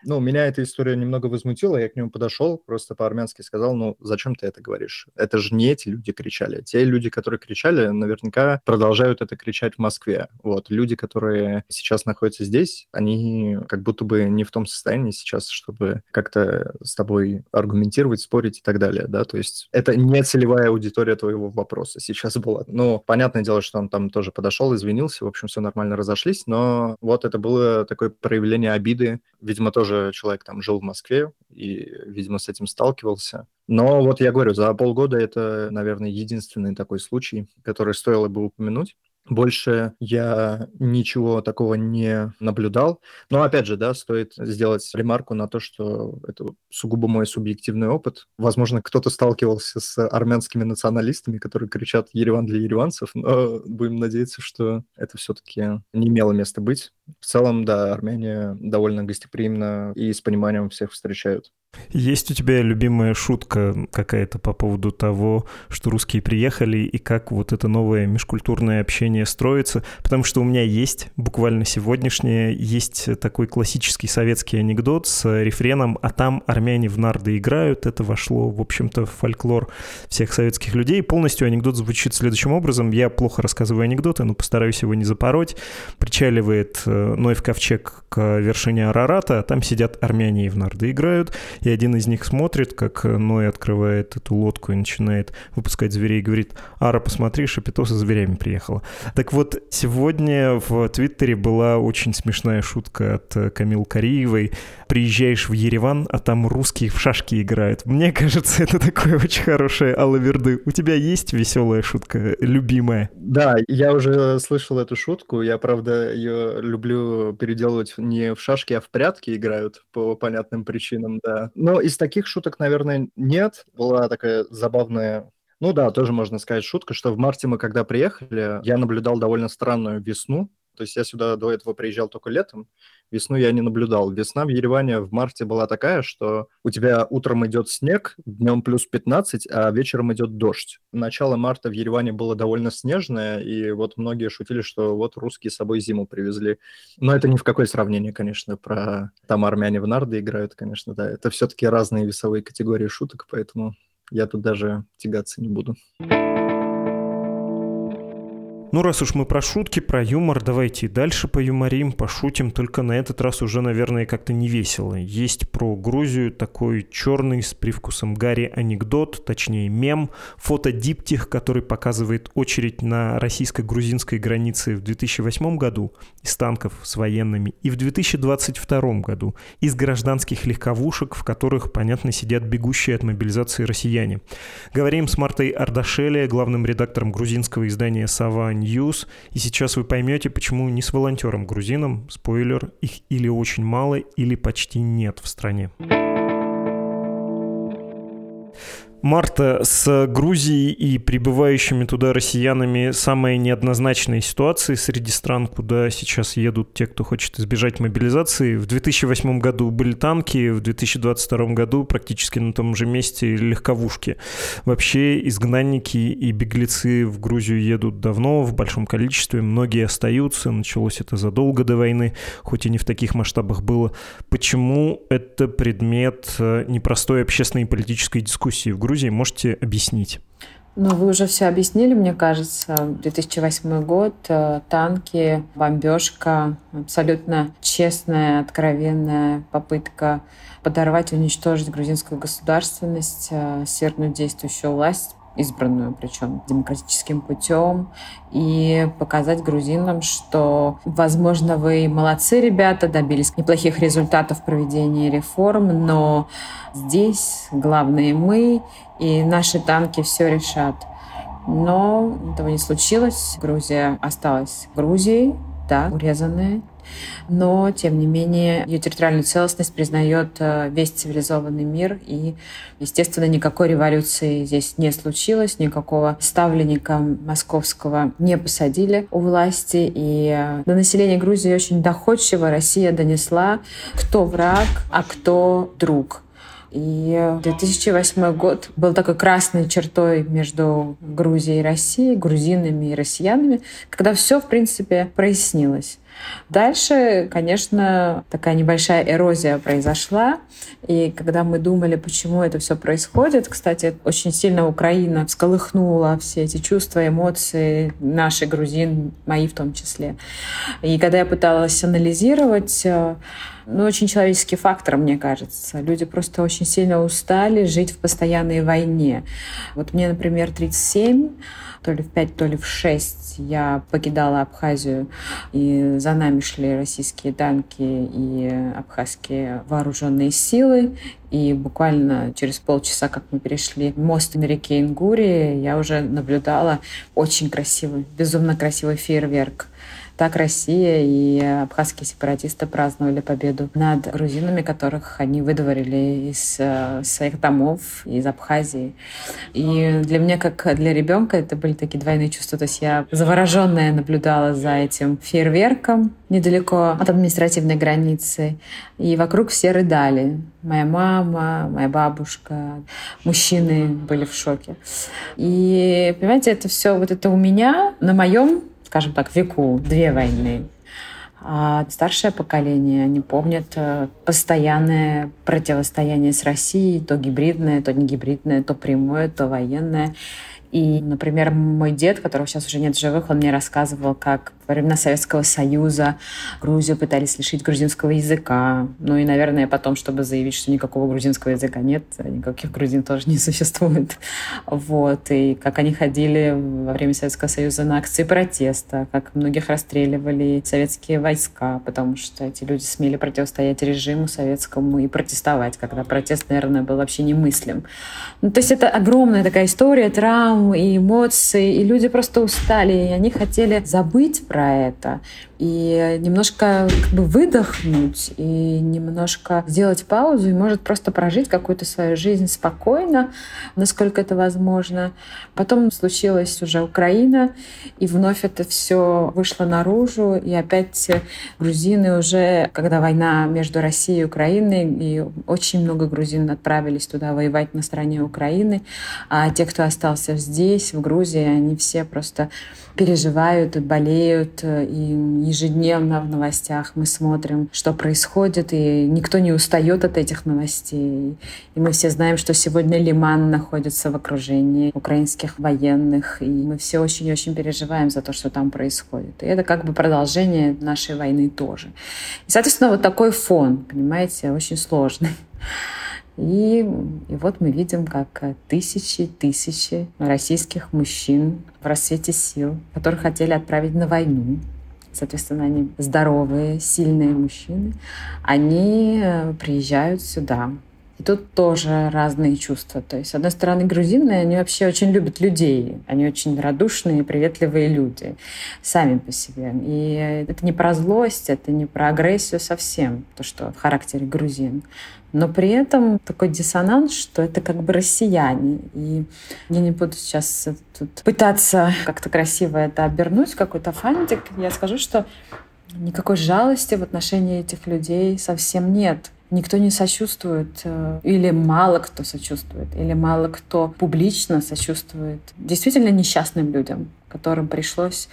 Ну, меня эта история немного возмутила, я к нему подошел, просто по-армянски сказал, ну, зачем ты это говоришь? Это же не эти люди кричали. Те люди, которые кричали, наверняка продолжают это кричать в Москве. Вот, люди, которые сейчас находятся здесь, они как будто бы не в том состоянии сейчас, чтобы как-то с тобой аргументировать, спорить и так далее, да, то есть это не целевая аудитория твоего вопроса сейчас была. Ну, понятное дело, что он там тоже подошел, извинился, в общем, все нормально разошлись, но вот это было такое проявление обиды, видимо, тоже тоже человек там жил в Москве и, видимо, с этим сталкивался. Но вот я говорю, за полгода это, наверное, единственный такой случай, который стоило бы упомянуть. Больше я ничего такого не наблюдал. Но опять же, да, стоит сделать ремарку на то, что это сугубо мой субъективный опыт. Возможно, кто-то сталкивался с армянскими националистами, которые кричат «Ереван для ереванцев», но будем надеяться, что это все-таки не имело места быть. В целом, да, армяне довольно гостеприимно и с пониманием всех встречают. Есть у тебя любимая шутка какая-то по поводу того, что русские приехали и как вот это новое межкультурное общение строится? Потому что у меня есть, буквально сегодняшнее, есть такой классический советский анекдот с рефреном «А там армяне в нарды играют». Это вошло, в общем-то, в фольклор всех советских людей. Полностью анекдот звучит следующим образом. Я плохо рассказываю анекдоты, но постараюсь его не запороть. Причаливает Ноев ковчег к вершине Арарата, а там сидят армяне и в нарды играют и один из них смотрит, как Ной открывает эту лодку и начинает выпускать зверей, и говорит, Ара, посмотри, Шапито со зверями приехала. Так вот, сегодня в Твиттере была очень смешная шутка от Камил Кариевой. Приезжаешь в Ереван, а там русские в шашки играют. Мне кажется, это такое очень хорошее алаверды. У тебя есть веселая шутка, любимая? Да, я уже слышал эту шутку. Я, правда, ее люблю переделывать не в шашки, а в прятки играют по понятным причинам, да. Но из таких шуток, наверное, нет. Была такая забавная ну да, тоже можно сказать шутка, что в марте мы когда приехали, я наблюдал довольно странную весну. То есть я сюда до этого приезжал только летом, весну я не наблюдал. Весна в Ереване в марте была такая, что у тебя утром идет снег, днем плюс 15, а вечером идет дождь. Начало марта в Ереване было довольно снежное, и вот многие шутили, что вот русские с собой зиму привезли. Но это ни в какое сравнение, конечно, про там армяне в нарды играют, конечно, да. Это все-таки разные весовые категории шуток, поэтому я тут даже тягаться не буду. Ну, раз уж мы про шутки, про юмор, давайте и дальше поюморим, пошутим, только на этот раз уже, наверное, как-то не весело. Есть про Грузию такой черный с привкусом Гарри анекдот, точнее мем, фотодиптих, который показывает очередь на российско-грузинской границе в 2008 году из танков с военными и в 2022 году из гражданских легковушек, в которых, понятно, сидят бегущие от мобилизации россияне. Говорим с Мартой Ардашеле, главным редактором грузинского издания «Сава News, и сейчас вы поймете, почему не с волонтером-грузином, спойлер, их или очень мало, или почти нет в стране. Марта, с Грузией и прибывающими туда россиянами самая неоднозначная ситуация среди стран, куда сейчас едут те, кто хочет избежать мобилизации. В 2008 году были танки, в 2022 году практически на том же месте легковушки. Вообще изгнанники и беглецы в Грузию едут давно, в большом количестве, многие остаются, началось это задолго до войны, хоть и не в таких масштабах было. Почему это предмет э, непростой общественной и политической дискуссии в Грузии? Грузии, можете объяснить? Ну, вы уже все объяснили, мне кажется. 2008 год, э, танки, бомбежка, абсолютно честная, откровенная попытка подорвать уничтожить грузинскую государственность, э, свергнуть действующую власть избранную, причем демократическим путем, и показать грузинам, что, возможно, вы молодцы, ребята, добились неплохих результатов в проведении реформ, но здесь главные мы, и наши танки все решат. Но этого не случилось. Грузия осталась Грузией, да, урезанная, но, тем не менее, ее территориальную целостность признает э, весь цивилизованный мир, и, естественно, никакой революции здесь не случилось, никакого ставленника московского не посадили у власти, и э, до населения Грузии очень доходчиво Россия донесла, кто враг, а кто друг. И 2008 год был такой красной чертой между Грузией и Россией, грузинами и россиянами, когда все, в принципе, прояснилось. Дальше, конечно, такая небольшая эрозия произошла. И когда мы думали, почему это все происходит, кстати, очень сильно Украина всколыхнула все эти чувства, эмоции, наши грузин, мои в том числе. И когда я пыталась анализировать, э, ну, очень человеческий фактор, мне кажется. Люди просто очень сильно устали жить в постоянной войне. Вот мне, например, 37, то ли в 5, то ли в 6 я покидала Абхазию, и за нами шли российские танки и абхазские вооруженные силы. И буквально через полчаса, как мы перешли мост на реке Ингури, я уже наблюдала очень красивый, безумно красивый фейерверк так Россия и абхазские сепаратисты праздновали победу над грузинами, которых они выдворили из э, своих домов, из Абхазии. И для меня, как для ребенка, это были такие двойные чувства. То есть я завороженная наблюдала за этим фейерверком недалеко от административной границы. И вокруг все рыдали. Моя мама, моя бабушка, мужчины были в шоке. И, понимаете, это все вот это у меня на моем скажем так, веку две войны. А старшее поколение, они помнят э, постоянное противостояние с Россией, то гибридное, то не гибридное, то прямое, то военное. И, например, мой дед, которого сейчас уже нет в живых, он мне рассказывал, как во времена Советского Союза Грузию пытались лишить грузинского языка. Ну и, наверное, потом, чтобы заявить, что никакого грузинского языка нет, никаких грузин тоже не (laughs) существует. Вот. И как они ходили во время Советского Союза на акции протеста, как многих расстреливали советские войска, потому что эти люди смели противостоять режиму советскому и протестовать, когда протест, наверное, был вообще немыслим. Ну, то есть это огромная такая история травм и эмоций, и люди просто устали, и они хотели забыть про это и немножко как бы выдохнуть и немножко сделать паузу и может просто прожить какую-то свою жизнь спокойно, насколько это возможно. Потом случилась уже Украина, и вновь это все вышло наружу, и опять грузины уже, когда война между Россией и Украиной, и очень много грузин отправились туда воевать на стороне Украины, а те, кто остался здесь, в Грузии, они все просто переживают и болеют, и ежедневно в новостях мы смотрим, что происходит, и никто не устает от этих новостей. И мы все знаем, что сегодня Лиман находится в окружении украинских военных, и мы все очень-очень переживаем за то, что там происходит. И это как бы продолжение нашей войны тоже. И, соответственно, вот такой фон, понимаете, очень сложный. И, и вот мы видим, как тысячи тысячи российских мужчин в рассвете сил, которых хотели отправить на войну, соответственно, они здоровые, сильные мужчины, они э, приезжают сюда. И тут тоже разные чувства. То есть, с одной стороны, грузины, они вообще очень любят людей. Они очень радушные, приветливые люди сами по себе. И это не про злость, это не про агрессию совсем, то, что в характере грузин. Но при этом такой диссонанс, что это как бы россияне. И я не буду сейчас тут пытаться как-то красиво это обернуть, какой-то фантик. Я скажу, что никакой жалости в отношении этих людей совсем нет. Никто не сочувствует, э, или мало кто сочувствует, или мало кто публично сочувствует действительно несчастным людям, которым пришлось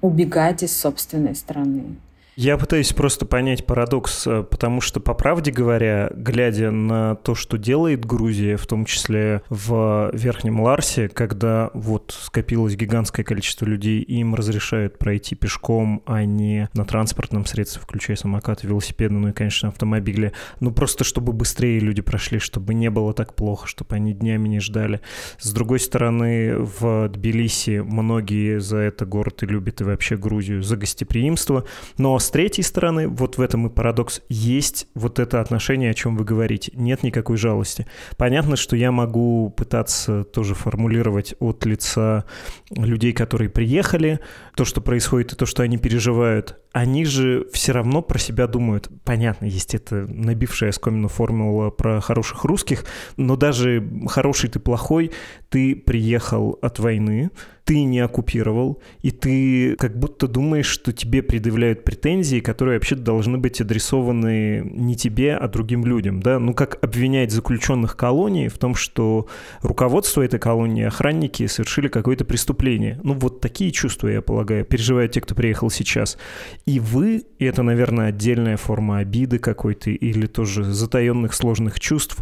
убегать из собственной страны. Я пытаюсь просто понять парадокс, э, потому что, по правде говоря, глядя на то, что делает Грузия, в том числе в Верхнем Ларсе, когда вот скопилось гигантское количество людей, им разрешают пройти пешком, а не на транспортном средстве, включая самокаты, велосипеды, ну и, конечно, автомобили. Ну просто, чтобы быстрее люди прошли, чтобы не было так плохо, чтобы они днями не ждали. С другой стороны, в Тбилиси многие за это город и любят, и вообще Грузию за гостеприимство, но с третьей стороны, вот в этом и парадокс, есть вот это отношение, о чем вы говорите. Нет никакой жалости. Понятно, что я могу пытаться тоже формулировать от лица людей, которые приехали, то, что происходит и то, что они переживают. Они же все равно про себя думают. Понятно, есть это набившая оскомину формула про хороших русских, но даже хороший ты плохой, ты приехал от войны, ты не оккупировал, и ты как будто думаешь, что тебе предъявляют претензии, которые вообще-то должны быть адресованы не тебе, а другим людям, да? Ну, как обвинять заключенных колонии в том, что руководство этой колонии, охранники совершили какое-то преступление. Ну, вот такие чувства, я полагаю, переживают те, кто приехал сейчас. И вы, и это, наверное, отдельная форма обиды какой-то или тоже затаенных сложных чувств,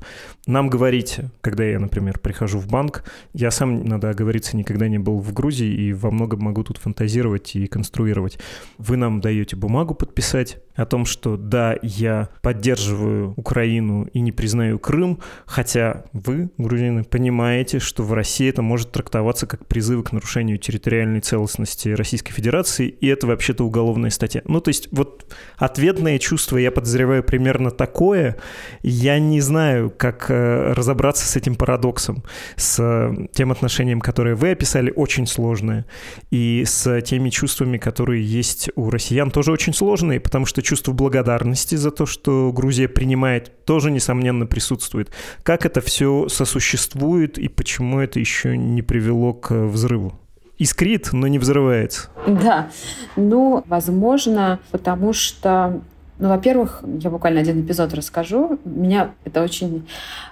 нам говорите, когда я, например, прихожу в банк, я сам, надо оговориться, никогда не был в Грузии и во многом могу тут фантазировать и конструировать. Вы нам даете бумагу подписать, о том, что да, я поддерживаю Украину и не признаю Крым, хотя вы, грузины, понимаете, что в России это может трактоваться как призывы к нарушению территориальной целостности Российской Федерации, и это вообще-то уголовная статья. Ну, то есть вот ответное чувство, я подозреваю, примерно такое. Я не знаю, как э, разобраться с этим парадоксом, с э, тем отношением, которое вы описали, очень сложное, и с теми чувствами, которые есть у россиян, тоже очень сложные, потому что чувство благодарности за то, что Грузия принимает, тоже, несомненно, присутствует. Как это все сосуществует и почему это еще не привело к взрыву? Искрит, но не взрывается. Да, ну, возможно, потому что ну, во-первых, я буквально один эпизод расскажу. Меня это очень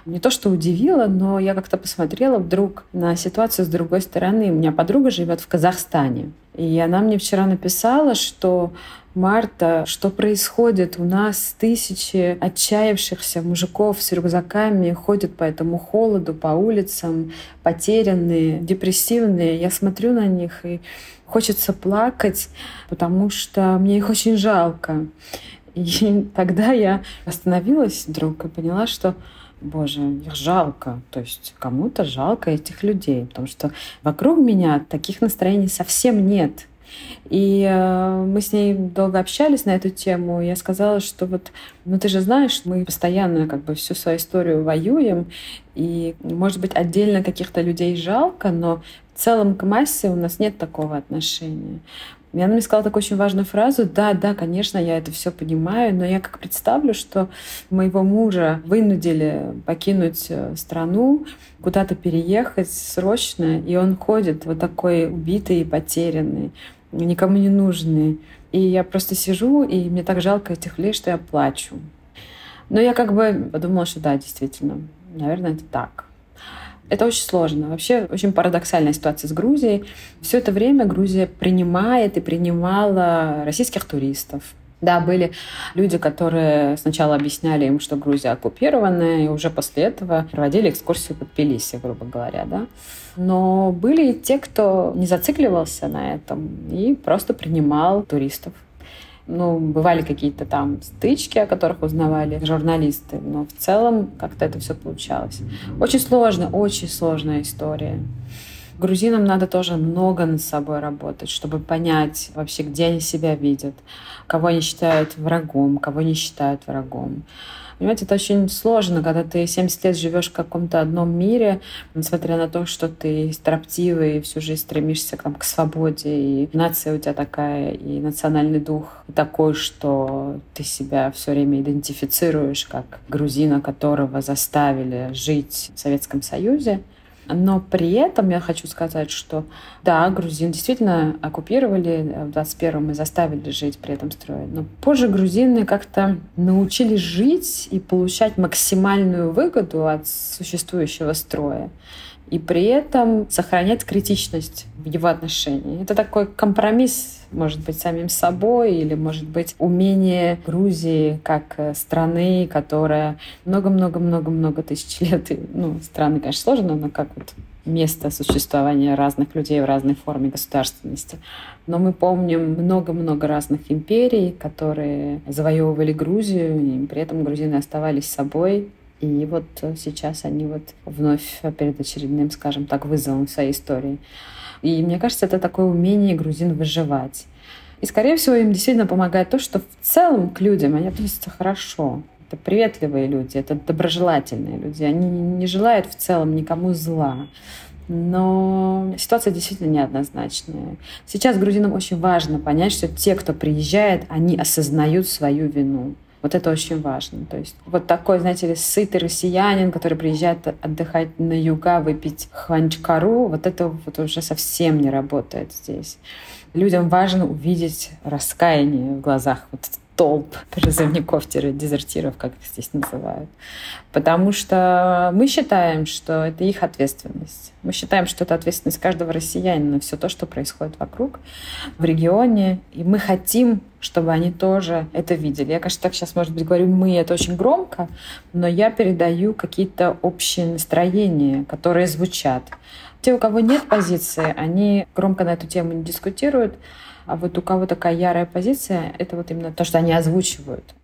не то что удивило, но я как-то посмотрела вдруг на ситуацию с другой стороны. У меня подруга живет в Казахстане. И она мне вчера написала, что Марта, что происходит? У нас тысячи отчаявшихся мужиков с рюкзаками ходят по этому холоду, по улицам, потерянные, депрессивные. Я смотрю на них и хочется плакать, потому что мне их очень жалко. И (laughs) тогда я остановилась вдруг и поняла, что Боже, их жалко. То есть кому-то жалко этих людей, потому что вокруг меня таких настроений совсем нет. И э, мы с ней долго общались на эту тему. Я сказала, что вот, ну ты же знаешь, мы постоянно как бы всю свою историю воюем, и, может быть, отдельно каких-то людей жалко, но в целом к массе у нас нет такого отношения. И она мне сказала такую очень важную фразу. Да, да, конечно, я это все понимаю, но я как представлю, что моего мужа вынудили покинуть э, страну, куда-то переехать срочно, и он ходит вот такой убитый и потерянный, никому не нужный. И я просто сижу, и мне так жалко этих людей, что я плачу. Но я как бы подумала, что да, действительно, наверное, это так. Это очень сложно. Вообще очень парадоксальная ситуация с Грузией. Все это время Грузия принимает и принимала российских туристов. Да, были люди, которые сначала объясняли им, что Грузия оккупированная, и уже после этого проводили экскурсию по Тбилиси, грубо говоря, да. Но были и те, кто не зацикливался на этом и просто принимал туристов. Ну, бывали какие-то там стычки, о которых узнавали журналисты, но в целом как-то это все получалось. Очень сложно, очень сложная история. Грузинам надо тоже много над собой работать, чтобы понять вообще, где они себя видят, кого они считают врагом, кого не считают врагом. Понимаете, это очень сложно, когда ты 70 лет живешь в каком-то одном мире, несмотря на то, что ты строптивый, всю жизнь стремишься там, к свободе, и нация у тебя такая, и национальный дух такой, что ты себя все время идентифицируешь как грузина, которого заставили жить в Советском Союзе. Но при этом я хочу сказать, что да, грузин действительно оккупировали в 21-м и заставили жить при этом строе. Но позже грузины как-то научились жить и получать максимальную выгоду от существующего строя и при этом сохранять критичность в его отношении. Это такой компромисс, может быть, самим собой, или, может быть, умение Грузии как э, страны, которая много-много-много-много тысяч (laughs) лет, ну, страны, конечно, сложно, но как вот место существования разных людей в разной форме государственности. Но мы помним много-много разных империй, которые завоевывали Грузию, и при этом грузины оставались собой, и вот сейчас они вот вновь перед очередным, скажем так, вызовом своей истории. И мне кажется, это такое умение грузин выживать. И, скорее всего, им действительно помогает то, что в целом к людям они относятся хорошо. Это приветливые люди, это доброжелательные люди. Они не желают в целом никому зла. Но ситуация действительно неоднозначная. Сейчас грузинам очень важно понять, что те, кто приезжает, они осознают свою вину. Вот это очень важно. То есть вот такой, знаете ли, сытый россиянин, который приезжает отдыхать на юга, выпить хванчкару, вот это вот уже совсем не работает здесь. Людям важно увидеть раскаяние в глазах вот толп призывников-дезертиров, как их здесь называют. Потому что мы считаем, что это их ответственность. Мы считаем, что это ответственность каждого россиянина, все то, что происходит вокруг, в регионе. И мы хотим, чтобы они тоже это видели. Я, конечно, так сейчас, может быть, говорю «мы», это очень громко, но я передаю какие-то общие настроения, которые звучат. Те, у кого нет позиции, они громко на эту тему не дискутируют, А вот у кого такая ярая позиция, это вот именно то, что они озвучивают.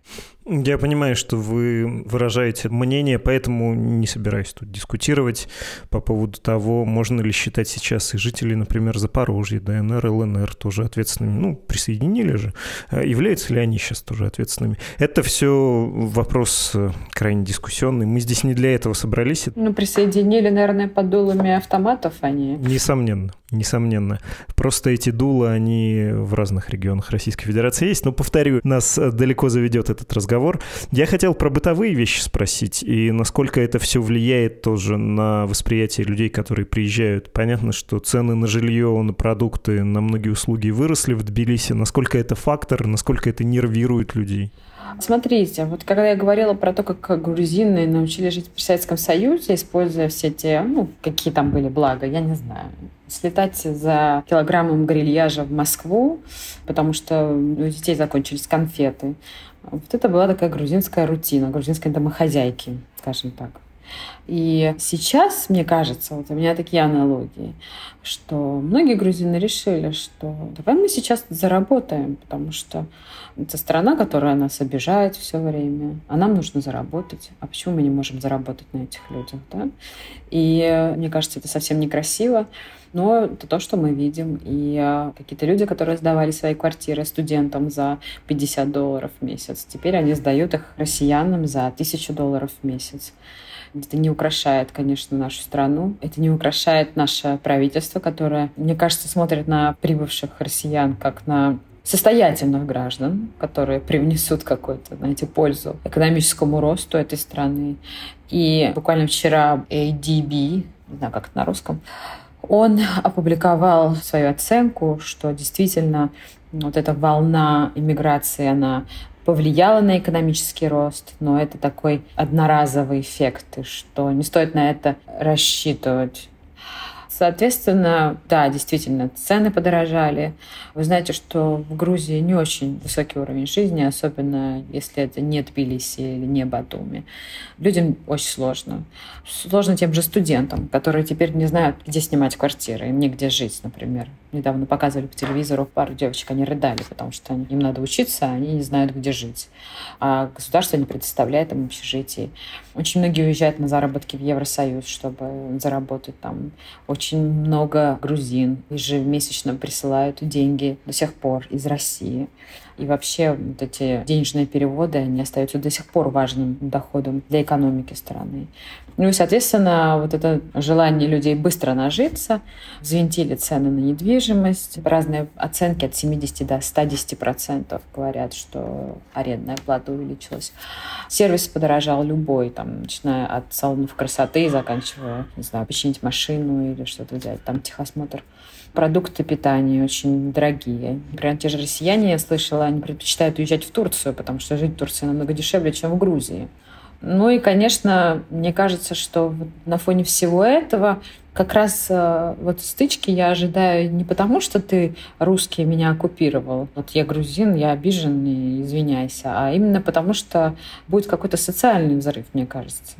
Я понимаю, что вы выражаете мнение, поэтому не собираюсь тут дискутировать по поводу того, можно ли считать сейчас и жителей, например, Запорожья, ДНР, ЛНР тоже ответственными. Ну, присоединили же. А являются ли они сейчас тоже ответственными? Это все вопрос э, крайне дискуссионный. Мы здесь не для этого собрались. Ну, присоединили, наверное, под дулами автоматов они. Несомненно, несомненно. Просто эти дула, они в разных регионах Российской Федерации есть. Но, повторю, нас далеко заведет этот разговор. Я хотел про бытовые вещи спросить, и насколько это все влияет тоже на восприятие людей, которые приезжают. Понятно, что цены на жилье, на продукты, на многие услуги выросли в Тбилиси. Насколько это фактор, насколько это нервирует людей? Смотрите, вот когда я говорила про то, как грузины научились жить при Советском Союзе, используя все те, ну, какие там были блага, я не знаю. Слетать за килограммом грильяжа в Москву, потому что у детей закончились конфеты. Вот это была такая грузинская рутина, грузинской домохозяйки, скажем так. И сейчас, мне кажется, вот у меня такие аналогии, что многие грузины решили, что давай мы сейчас заработаем, потому что это страна, которая нас обижает все время, а нам нужно заработать. А почему мы не можем заработать на этих людях? Да? И мне кажется, это совсем некрасиво. Но это то, что мы видим. И а, какие-то люди, которые сдавали свои квартиры студентам за 50 долларов в месяц, теперь они сдают их россиянам за 1000 долларов в месяц. Это не украшает, конечно, нашу страну. Это не украшает наше правительство, которое, мне кажется, смотрит на прибывших россиян как на состоятельных граждан, которые привнесут какую-то, знаете, пользу экономическому росту этой страны. И буквально вчера ADB, не знаю, как это на русском, он (laughs) опубликовал свою оценку, что действительно вот эта волна иммиграции, она повлияла на экономический рост, но это такой одноразовый эффект, и что не стоит на это рассчитывать. Соответственно, да, действительно, цены подорожали. Вы знаете, что в Грузии не очень высокий уровень жизни, особенно если это не Тбилиси или не Батуми. Людям очень сложно. Сложно тем же студентам, которые теперь не знают, где снимать квартиры, негде жить, например. Недавно показывали по телевизору пару девочек, они рыдали, потому что им надо учиться, а они не знают, где жить. А государство не предоставляет им общежитие. Очень многие уезжают на заработки в Евросоюз, чтобы заработать там. Очень много грузин ежемесячно присылают деньги до сих пор из России. И вообще вот эти денежные переводы, они остаются до сих пор важным доходом для экономики страны. Ну и, соответственно, вот это желание людей быстро нажиться, взвинтили цены на недвижимость. Разные оценки от 70 до 110 процентов говорят, что арендная плата увеличилась. Сервис подорожал любой, там, начиная от салонов красоты, заканчивая, не знаю, починить машину или что-то взять, там техосмотр продукты питания очень дорогие. Например, те же россияне, я слышала, они предпочитают уезжать в Турцию, потому что жить в Турции намного дешевле, чем в Грузии. Ну и, конечно, мне кажется, что на фоне всего этого как раз э, вот стычки я ожидаю не потому, что ты русский меня оккупировал, вот я грузин, я обижен, извиняйся, а именно потому, что будет какой-то социальный взрыв, мне кажется.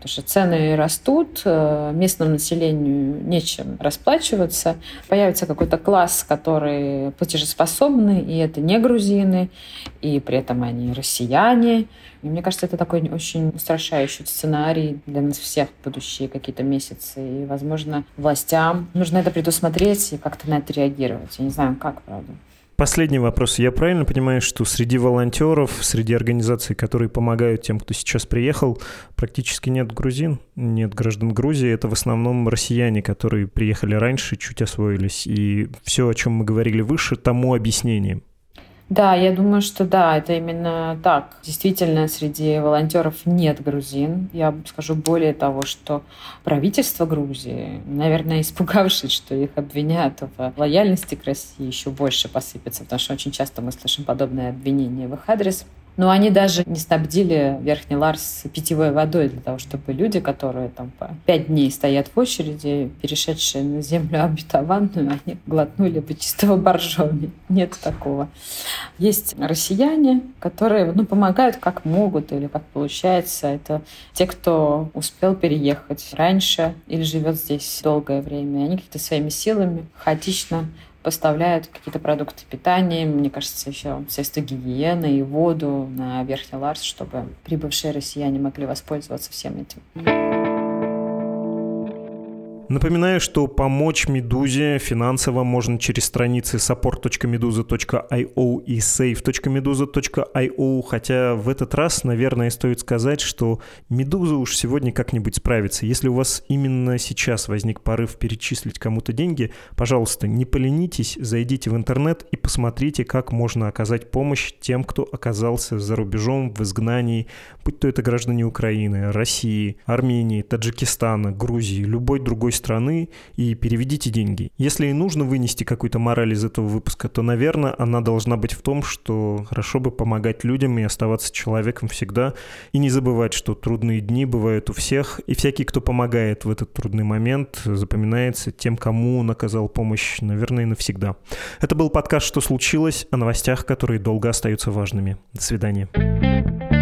Потому что цены растут, э, местному населению нечем расплачиваться. Появится какой-то класс, который платежеспособный, и это не грузины, и при этом они россияне. И мне кажется, это такой очень устрашающий сценарий для нас всех в будущие какие-то месяцы. И, возможно, властям нужно это предусмотреть и как-то на это реагировать. Я не знаю, как, правда. Последний вопрос. Я правильно понимаю, что среди волонтеров, среди организаций, которые помогают тем, кто сейчас приехал, практически нет грузин, нет граждан Грузии. Это в основном россияне, которые приехали раньше, чуть освоились. И все, о чем мы говорили выше, тому объяснением. Да, я думаю, что да, это именно так. Действительно, среди волонтеров нет грузин. Я скажу более того, что правительство Грузии, наверное, (laughs) испугавшись, что их обвиняют в лояльности к России, еще больше посыпется, потому что очень часто мы слышим подобные обвинения в их адрес. Но они даже не снабдили Верхний Ларс питьевой водой для того, чтобы люди, которые там по пять дней стоят в очереди, перешедшие на землю обетованную, они глотнули бы чистого боржоми. Нет такого. Есть россияне, которые ну, помогают как могут или как получается. Это те, кто успел переехать раньше или живет здесь долгое время. Они какими-то своими силами хаотично поставляют какие-то продукты питания, мне кажется, еще средства гигиены и воду на Верхний Ларс, чтобы прибывшие россияне могли воспользоваться всем этим. Напоминаю, что помочь «Медузе» финансово можно через страницы support.meduza.io и save.meduza.io, хотя в этот раз, наверное, стоит сказать, что «Медуза» уж сегодня как-нибудь справится. Если у вас именно сейчас возник порыв перечислить кому-то деньги, пожалуйста, не поленитесь, зайдите в интернет и посмотрите, как можно оказать помощь тем, кто оказался за рубежом в изгнании, будь то это граждане Украины, России, Армении, Таджикистана, Грузии, любой другой страны и переведите деньги. Если и нужно вынести какую-то мораль из этого выпуска, то, наверное, она должна быть в том, что хорошо бы помогать людям и оставаться человеком всегда, и не забывать, что трудные дни бывают у всех, и всякий, кто помогает в этот трудный момент, запоминается тем, кому он оказал помощь, наверное, навсегда. Это был подкаст «Что случилось?» о новостях, которые долго остаются важными. До свидания.